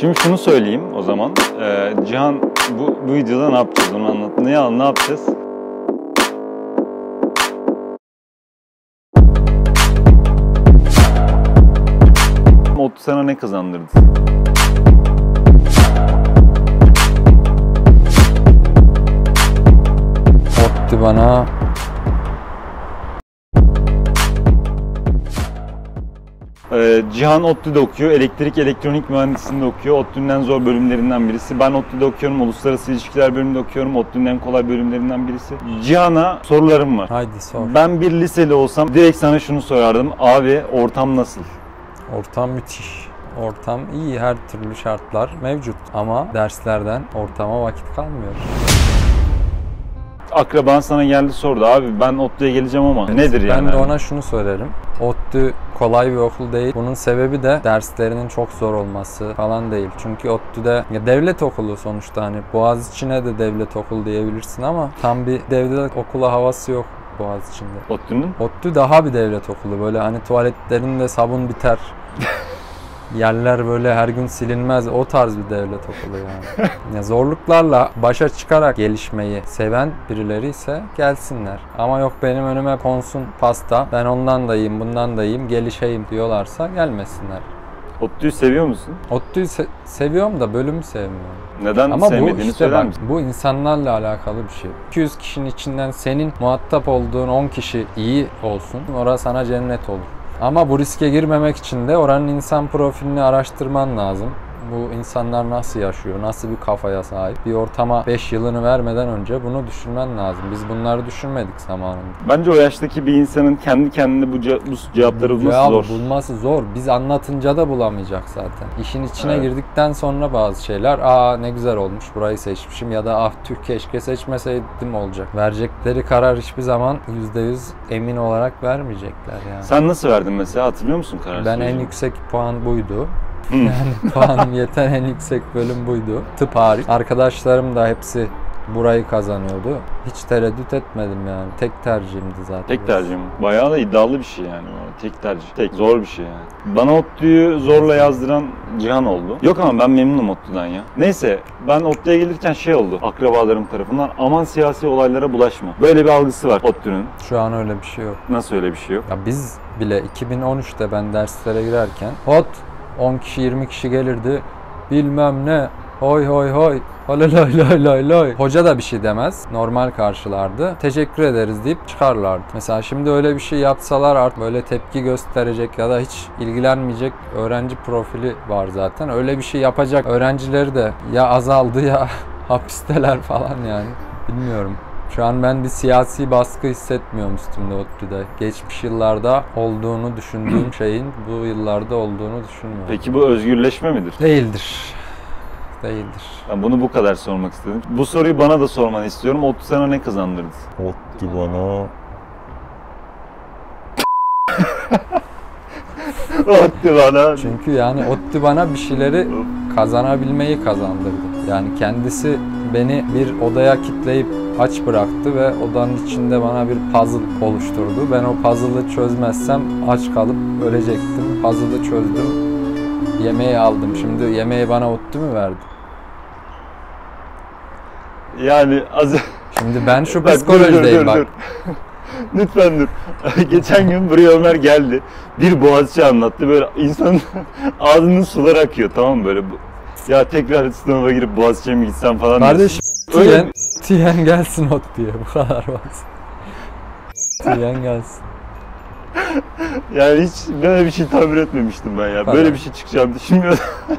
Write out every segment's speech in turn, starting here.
Şimdi şunu söyleyeyim o zaman. Ee, Cihan bu, bu videoda ne yapacağız onu anlat. Ne, ne yapacağız? Otu sana ne kazandırdı? Otti bana Ee, Cihan ODTÜ'de okuyor. Elektrik elektronik mühendisliğinde okuyor. ODTÜ'nün en zor bölümlerinden birisi. Ben ODTÜ'de okuyorum. Uluslararası ilişkiler bölümünde okuyorum. ODTÜ'nün en kolay bölümlerinden birisi. Cihan'a sorularım var. haydi sor. Ben bir liseli olsam direkt sana şunu sorardım. Abi ortam nasıl? Ortam müthiş. Ortam iyi her türlü şartlar mevcut ama derslerden ortama vakit kalmıyor. Akraban sana geldi sordu. Abi ben ODTÜ'ye geleceğim ama nedir yani? Ben de ona şunu söylerim. ODTÜ kolay bir okul değil. Bunun sebebi de derslerinin çok zor olması falan değil. Çünkü ODTÜ'de ya devlet okulu sonuçta hani Boğaziçi'ne de devlet okulu diyebilirsin ama tam bir devlet okulu havası yok Boğaziçi'nde. ODTÜ'nün ODTÜ daha bir devlet okulu. Böyle hani tuvaletlerinde sabun biter. Yerler böyle her gün silinmez. O tarz bir devlet okulu yani. ya zorluklarla başa çıkarak gelişmeyi seven birileri ise gelsinler. Ama yok benim önüme konsun pasta. Ben ondan da yiyeyim, bundan da yiyeyim, gelişeyim diyorlarsa gelmesinler. ODTÜ'yü seviyor musun? ODTÜ'yü se- seviyorum da bölümü sevmiyorum. Neden Ama bu sevmediğini işte söyler bak, misin? bu insanlarla alakalı bir şey. 200 kişinin içinden senin muhatap olduğun 10 kişi iyi olsun. Orası sana cennet olur. Ama bu riske girmemek için de oranın insan profilini araştırman lazım. Bu insanlar nasıl yaşıyor, nasıl bir kafaya sahip? Bir ortama 5 yılını vermeden önce bunu düşünmen lazım. Biz bunları düşünmedik zamanında. Bence o yaştaki bir insanın kendi kendine bu, ce- bu cevapları bulması Cevabı zor. bulması zor. Biz anlatınca da bulamayacak zaten. İşin içine Evet. girdikten sonra bazı şeyler aa ne güzel olmuş burayı seçmişim ya da ah tüh keşke seçmeseydim olacak. Verecekleri karar hiçbir zaman %100 emin olarak vermeyecekler yani. Sen nasıl verdin mesela hatırlıyor musun karar Ben en yüksek puan buydu. Yani puanım yeten en yüksek bölüm buydu. Tıp hariç. Arkadaşlarım da hepsi burayı kazanıyordu. Hiç tereddüt etmedim yani. Tek tercihimdi zaten. Tek tercihim. Bayağı da iddialı bir şey yani. Tek tercih. Tek. Zor bir şey yani. Bana ODTÜ'yü zorla yazdıran Cihan oldu. Yok ama ben memnunum ODTÜ'den ya. Neyse ben ODTÜ'ye gelirken şey oldu. Akrabalarım tarafından aman siyasi olaylara bulaşma. Böyle bir algısı var ODTÜ'nün. Şu an öyle bir şey yok. Nasıl öyle bir şey yok? Ya biz bile 2013'te ben derslere girerken hot 10 kişi 20 kişi gelirdi. Bilmem ne. Hoy hoy hoy. Lay lay lay lay lay. Hoca da bir şey demez. Normal karşılardı. Teşekkür ederiz deyip çıkarlardı. Mesela şimdi öyle bir şey yapsalar artık böyle tepki gösterecek ya da hiç ilgilenmeyecek öğrenci profili var zaten. Öyle bir şey yapacak öğrencileri de ya azaldı ya hapisteler falan yani. Bilmiyorum. Şu an ben bir siyasi baskı hissetmiyorum üstümde ODTÜ'de. Geçmiş yıllarda olduğunu düşündüğüm şeyin bu yıllarda olduğunu düşünmüyorum. Peki bu özgürleşme midir? Değildir. Değildir. Ben bunu bu kadar sormak istedim. Bu soruyu bana da sormanı istiyorum. ODTÜ sana ne kazandırdı? ODTÜ bana ODTÜ bana. Çünkü yani ODTÜ bana bir şeyleri kazanabilmeyi kazandırdı. Yani kendisi beni bir odaya kitleyip aç bıraktı ve odanın içinde bana bir puzzle oluşturdu. Ben o puzzle'ı çözmezsem aç kalıp ölecektim. Puzzle'ı çözdüm. Yemeği aldım. Şimdi yemeği bana ODTÜ mü verdi? Yani az Şimdi ben şu Bak, dur, psikolojideyim dur, bak. dur. Lütfen dur. Geçen gün buraya Ömer geldi. Bir boğazçı anlattı. Böyle insanın ağzının suları akıyor tamam mı böyle. Ya tekrar sınava girip boğazçıya mı gitsem falan. Kardeşim Öyle tiyen, gelsin ODTÜ'ye bu kadar basit. Tiyen gelsin. Yani hiç böyle bir şey tahmin etmemiştim ben ya. Falan. Böyle bir şey çıkacağını düşünmüyordum.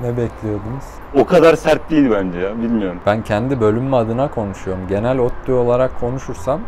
Ne bekliyordunuz? o kadar sert değil bence ya. Bilmiyorum. Ben kendi bölümüm adına konuşuyorum. Genel ODTÜ olarak konuşursam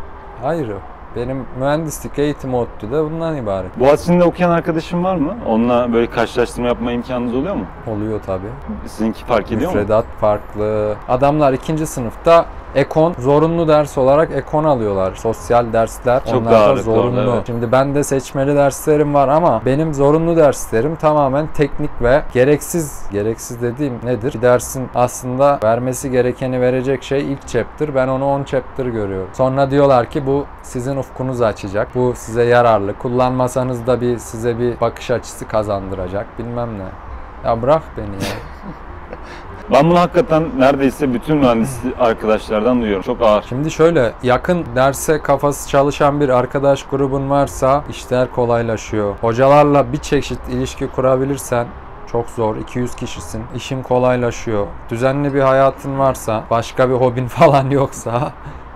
ayrı. Benim mühendislik eğitimi ODTÜ'de bundan ibaret. Boğaziçi'nde okuyan arkadaşın var mı? Onunla böyle karşılaştırma yapma imkanınız oluyor mu? Oluyor tabii. Sizinki fark ediyor mu? Müfredat farklı. Adamlar ikinci sınıfta Ekon zorunlu ders olarak ekon alıyorlar. Sosyal dersler Çok onlar da zorunlu. orada, evet. Şimdi ben de seçmeli derslerim var ama benim zorunlu derslerim tamamen teknik ve gereksiz. Gereksiz dediğim nedir? Bir dersin aslında vermesi gerekeni verecek şey ilk chapter. Ben onu 10 chapter görüyorum. Sonra diyorlar ki bu sizin ufkunuzu açacak. Bu size yararlı. Kullanmasanız da bir size bir bakış açısı kazandıracak. Bilmem ne. Ya bırak beni ya. Ben bunu hakikaten neredeyse bütün mühendis arkadaşlardan duyuyorum. Çok ağır. Şimdi şöyle yakın derse kafası çalışan bir arkadaş grubun varsa işler kolaylaşıyor. Hocalarla bir çeşit ilişki kurabilirsen çok zor. 200 kişisin. İşin kolaylaşıyor. Düzenli bir hayatın varsa, başka bir hobin falan yoksa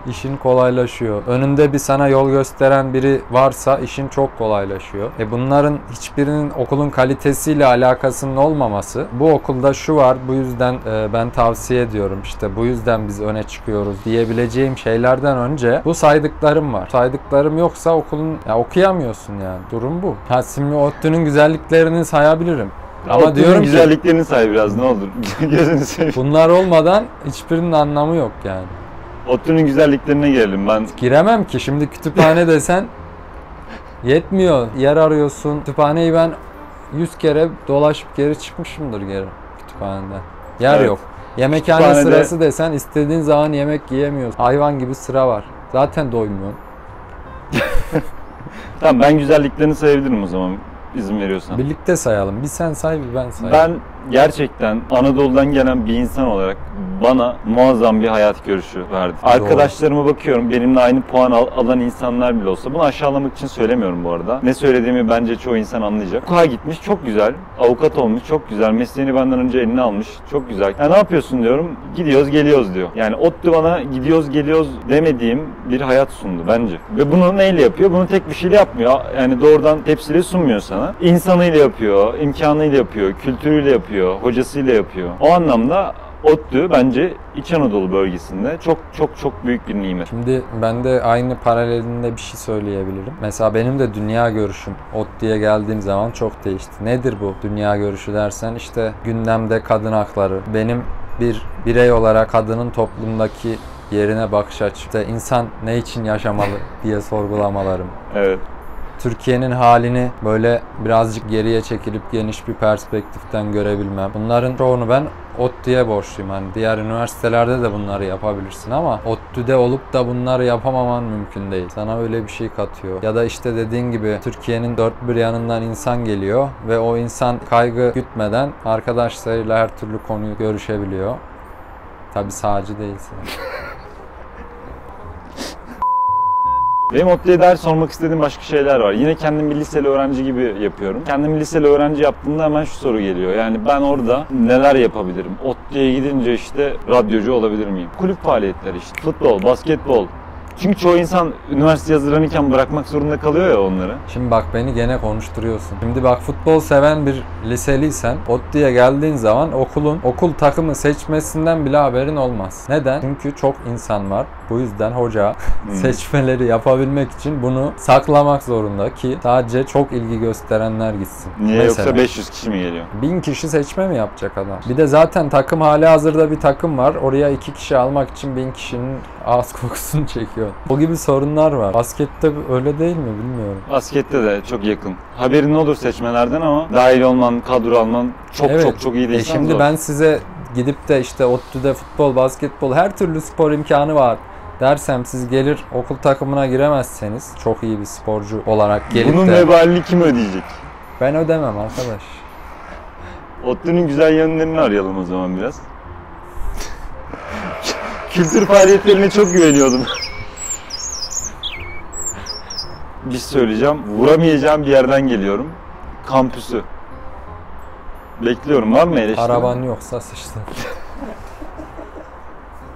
işin kolaylaşıyor. Önünde bir sana yol gösteren biri varsa işin çok kolaylaşıyor. E bunların hiçbirinin okulun kalitesiyle alakasının olmaması. Bu okulda şu var bu yüzden e, ben tavsiye ediyorum işte bu yüzden biz öne çıkıyoruz diyebileceğim şeylerden önce bu saydıklarım var. Saydıklarım yoksa okulun ya okuyamıyorsun yani. Durum bu. Ha şimdi ODTÜ'nün güzelliklerini sayabilirim. Ama Ama diyorum ki güzelliklerini say biraz ne olur. Gözünü seveyim. bunlar olmadan hiçbirinin anlamı yok yani. ODTÜ'nün güzelliklerine gelelim. Ben Giremem ki şimdi kütüphane desen yetmiyor. Yer arıyorsun. Kütüphaneyi ben 100 kere dolaşıp geri çıkmışımdır geri kütüphaneden. Yer Evet. yok. Yemekhane Kütüphanede- sırası desen istediğin zaman yemek yiyemiyorsun. Hayvan gibi sıra var. Zaten doymuyorsun. tamam ben güzelliklerini sayabilirim o zaman izin veriyorsan. Birlikte sayalım. Bir sen say bir ben sayayım. Ben gerçekten Anadolu'dan gelen bir insan olarak bana muazzam bir hayat görüşü verdi. Arkadaşlarıma bakıyorum benimle aynı puan al- alan insanlar bile olsa bunu aşağılamak için söylemiyorum bu arada. Ne söylediğimi bence çoğu insan anlayacak. Hukuka gitmiş çok güzel. Avukat olmuş çok güzel. Mesleğini benden önce eline almış çok güzel. Ya ne yapıyorsun diyorum. Gidiyoruz geliyoruz diyor. Yani ODTÜ bana gidiyoruz geliyoruz demediğim bir hayat sundu bence. Ve bunu neyle yapıyor? Bunu tek bir şeyle yapmıyor. Yani doğrudan tepsiyle sunmuyor sana. İnsanıyla yapıyor, imkanıyla yapıyor, kültürüyle yapıyor, hocasıyla yapıyor. O anlamda ODTÜ bence İç Anadolu bölgesinde çok çok çok büyük bir nimet. Şimdi ben de aynı paralelinde bir şey söyleyebilirim. Mesela benim de dünya görüşüm ODTÜ'ye geldiğim zaman çok değişti. Nedir bu dünya görüşü dersen işte gündemde kadın hakları. Benim bir birey olarak kadının toplumdaki yerine bakış açı. İşte insan ne için yaşamalı diye sorgulamalarım. Evet. Türkiye'nin halini böyle birazcık geriye çekilip geniş bir perspektiften görebilmem. Bunların çoğunu ben ODTÜ'ye borçluyum. Hani diğer üniversitelerde de bunları yapabilirsin ama ODTÜ'de olup da bunları yapamaman mümkün değil. Sana öyle bir şey katıyor. Ya da işte dediğin gibi Türkiye'nin dört bir yanından insan geliyor ve o insan kaygı gütmeden arkadaşlarıyla her türlü konuyu görüşebiliyor. Tabi sağcı değilsin. Benim ODTÜ'ye dair sormak istediğim başka şeyler var. Yine kendim bir liseli öğrenci gibi yapıyorum. Kendimi liseli öğrenci yaptığımda hemen şu soru geliyor. Yani ben orada neler yapabilirim? ODTÜ'ye gidince işte radyocu olabilir miyim? Kulüp faaliyetleri işte. Futbol, basketbol. Çünkü çoğu insan üniversite hazırlanırken bırakmak zorunda kalıyor ya onları. Şimdi bak beni gene konuşturuyorsun. Şimdi bak futbol seven bir liseliysen ODTÜ'ye geldiğin zaman okulun okul takımı seçmesinden bile haberin olmaz. Neden? Çünkü çok insan var. Bu yüzden hoca seçmeleri yapabilmek için bunu saklamak zorunda ki sadece çok ilgi gösterenler gitsin. Niye Mesela. yoksa 500 kişi mi geliyor? Bin kişi seçme mi yapacak adam? Bir de zaten takım hali hazırda bir takım var. Oraya iki kişi almak için bin kişinin ağız kokusunu çekiyor. Bu gibi sorunlar var. Baskette öyle değil mi bilmiyorum. Baskette de çok yakın. Haberin olur seçmelerden ama dahil olman, kadro alman çok Evet. çok çok iyi E değilsen şimdi zor. ben size gidip de işte ODTÜ'de futbol, basketbol her türlü spor imkanı var dersem siz gelir okul takımına giremezseniz çok iyi bir sporcu olarak gelip Bunun de vebalini kim ödeyecek? ben ödemem arkadaş. ODTÜ'nün güzel yönlerini arayalım o zaman biraz. Kültür faaliyetlerine çok güveniyordum. bir şey söyleyeceğim. Vuramayacağım bir yerden geliyorum. Kampüsü. Bekliyorum. Var mı eleştiri? Araban yoksa sıçtın.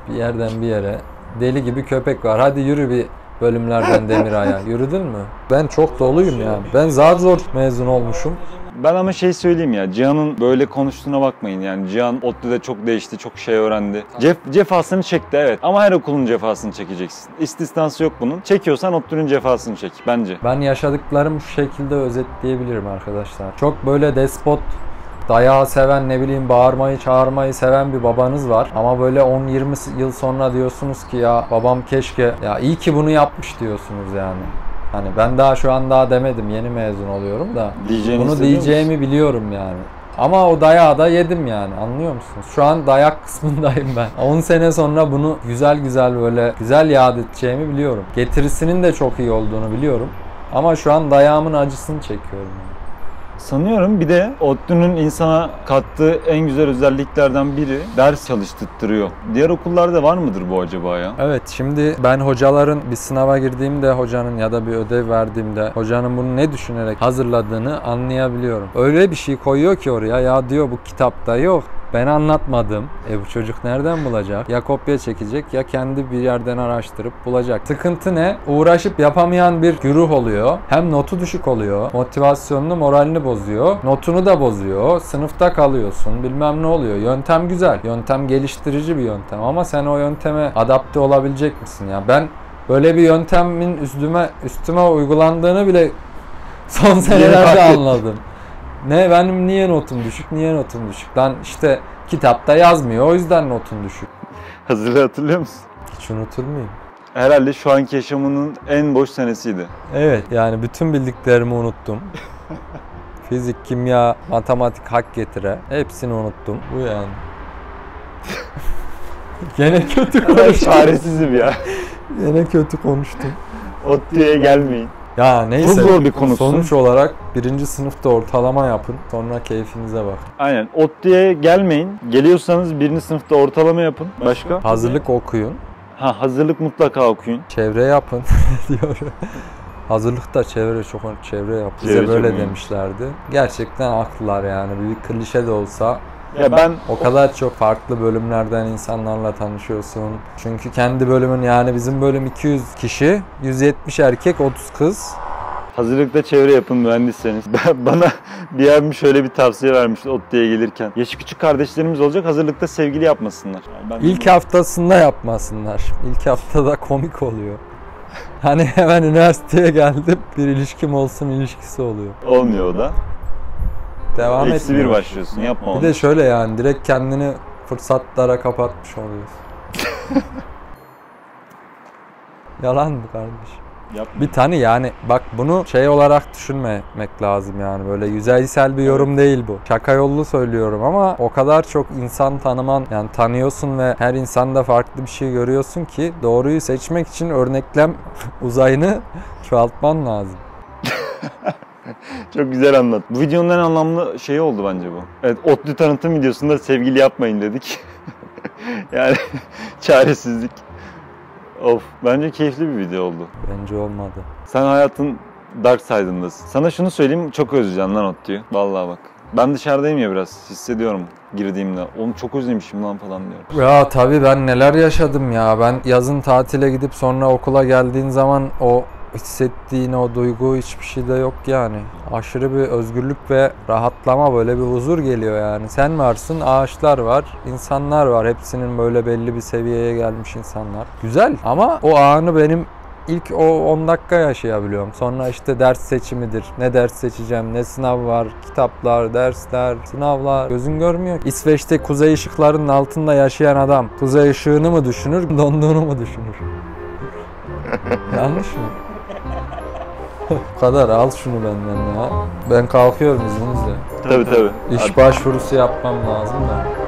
bir yerden bir yere deli gibi köpek var. Hadi yürü bir bölümlerden Demiray'a. Yürüdün mü? Ben çok doluyum yani. Ben zar zor mezun olmuşum. Ben ama şey söyleyeyim ya. Cihan'ın böyle konuştuğuna bakmayın yani. Cihan ODTÜ'de çok değişti, çok şey öğrendi. Cef, cefasını çekti evet. Ama her okulun cefasını çekeceksin. İstisnası yok bunun. Çekiyorsan ODTÜ'nün cefasını çek bence. Ben yaşadıklarımı şu şekilde özetleyebilirim arkadaşlar. Çok böyle despot dayağı seven ne bileyim bağırmayı çağırmayı seven bir babanız var. Ama böyle 10-20 yıl sonra diyorsunuz ki ya babam keşke ya iyi ki bunu yapmış diyorsunuz yani. Hani ben daha şu an daha demedim yeni mezun oluyorum da Diyeceğini bunu diyeceğimi biliyorum yani. Ama o dayağı da yedim yani anlıyor musunuz? Şu an dayak kısmındayım ben. 10 sene sonra bunu güzel güzel böyle güzel yad edeceğimi biliyorum. Getirisinin de çok iyi olduğunu biliyorum. Ama şu an dayağımın acısını çekiyorum. yani. Sanıyorum bir de ODTÜ'nün insana kattığı en güzel özelliklerden biri ders çalıştırtırıyor. Diğer okullarda var mıdır bu acaba ya? Evet şimdi ben hocaların bir sınava girdiğimde hocanın ya da bir ödev verdiğimde hocanın bunu ne düşünerek hazırladığını anlayabiliyorum. Öyle bir şey koyuyor ki oraya ya diyor bu kitapta yok. Ben anlatmadım. E bu çocuk nereden bulacak? Ya kopya çekecek ya kendi bir yerden araştırıp bulacak. Sıkıntı ne? Uğraşıp yapamayan bir güruh oluyor. Hem notu düşük oluyor. Motivasyonunu, moralini bozuyor. Notunu da bozuyor. Sınıfta kalıyorsun. Bilmem ne oluyor. Yöntem güzel. Yöntem geliştirici bir yöntem ama sen o yönteme adapte olabilecek misin ya? Ben böyle bir yöntemin üstüme üstüme uygulandığını bile son senelerde anladım. Ne benim niye notum düşük? Niye notum düşük? Lan işte kitapta yazmıyor. O yüzden notun düşük. Hazırlığı hatırlıyor musun? Hiç unutur muyum? Herhalde şu anki yaşamının en boş senesiydi. Evet yani bütün bildiklerimi unuttum. Fizik, kimya, matematik hak getire. Hepsini unuttum. Bu yani. Gene kötü konuştum. Çaresizim ya. Gene kötü konuştum. ODTÜ'ye gelmeyin. Ya neyse. Çok zor bir konusun. Sonuç olarak birinci sınıfta ortalama yapın. Sonra keyfinize bak. Aynen. ODTÜ'ye gelmeyin. Geliyorsanız birinci sınıfta ortalama yapın. Başka? Hazırlık okuyun. Ha hazırlık mutlaka okuyun. Çevre yapın diyor. Hazırlıkta çevre çok çevre yap. Bize Çevre böyle demişlerdi. Gerçekten haklılar yani. Bir klişe de olsa Ya ben o kadar çok farklı bölümlerden insanlarla tanışıyorsun. Çünkü kendi bölümün yani bizim bölüm 200 kişi, 170 erkek, 30 kız. hazırlıkta çevre yapın mühendisseniz. Ben- Bana bir abim şöyle bir tavsiye vermişti ODTÜ'ye gelirken. Yaşı küçük kardeşlerimiz olacak hazırlıkta sevgili yapmasınlar. Ben İlk haftasında yapmasınlar. İlk haftada komik oluyor. Hani hemen üniversiteye geldim bir ilişkim olsun ilişkisi oluyor. olmuyor o da. Devam Eksi bir başlıyorsun yapma Bir onu. de şöyle yani direkt kendini fırsatlara kapatmış oluyorsun. Yalan mı kardeş? Yapma. Bir tane yani bak bunu şey olarak düşünmemek lazım yani böyle yüzeysel bir yorum değil bu. Şaka yollu söylüyorum ama o kadar çok insan tanıman yani tanıyorsun ve her insanda farklı bir şey görüyorsun ki doğruyu seçmek için örneklem uzayını çoğaltman lazım. Çok güzel anlat. Bu videonun en anlamlı şeyi oldu bence bu. Evet, ODTÜ tanıtım videosunda sevgili yapmayın dedik. yani çaresizlik. Of, bence keyifli bir video oldu. Bence olmadı. Sen hayatın dark side'ındasın. Sana şunu söyleyeyim, çok özleyeceğim lan ODTÜ'yü. Vallahi bak. Ben dışarıdayım ya biraz, hissediyorum girdiğimde. Oğlum çok özlemişim lan falan diyorum. Ya tabii ben neler yaşadım ya. Ben yazın tatile gidip sonra okula geldiğin zaman o hissettiğin o duygu hiçbir şeyde yok yani. Aşırı bir özgürlük ve rahatlama böyle bir huzur geliyor yani. Sen varsın, ağaçlar var, insanlar var. Hepsinin böyle belli bir seviyeye gelmiş insanlar. Güzel ama o anı benim ilk o 10 dakika yaşayabiliyorum. Sonra işte ders seçimidir. Ne ders seçeceğim, ne sınav var, kitaplar, dersler, sınavlar. Gözün görmüyor. İsveç'te kuzey ışıklarının altında yaşayan adam kuzey ışığını mı düşünür, donduğunu mu düşünür? Yanlış mı? Bu kadar al şunu benden ya. Ben kalkıyorum izninizle. Tabii tabii. İş başvurusu yapmam lazım da.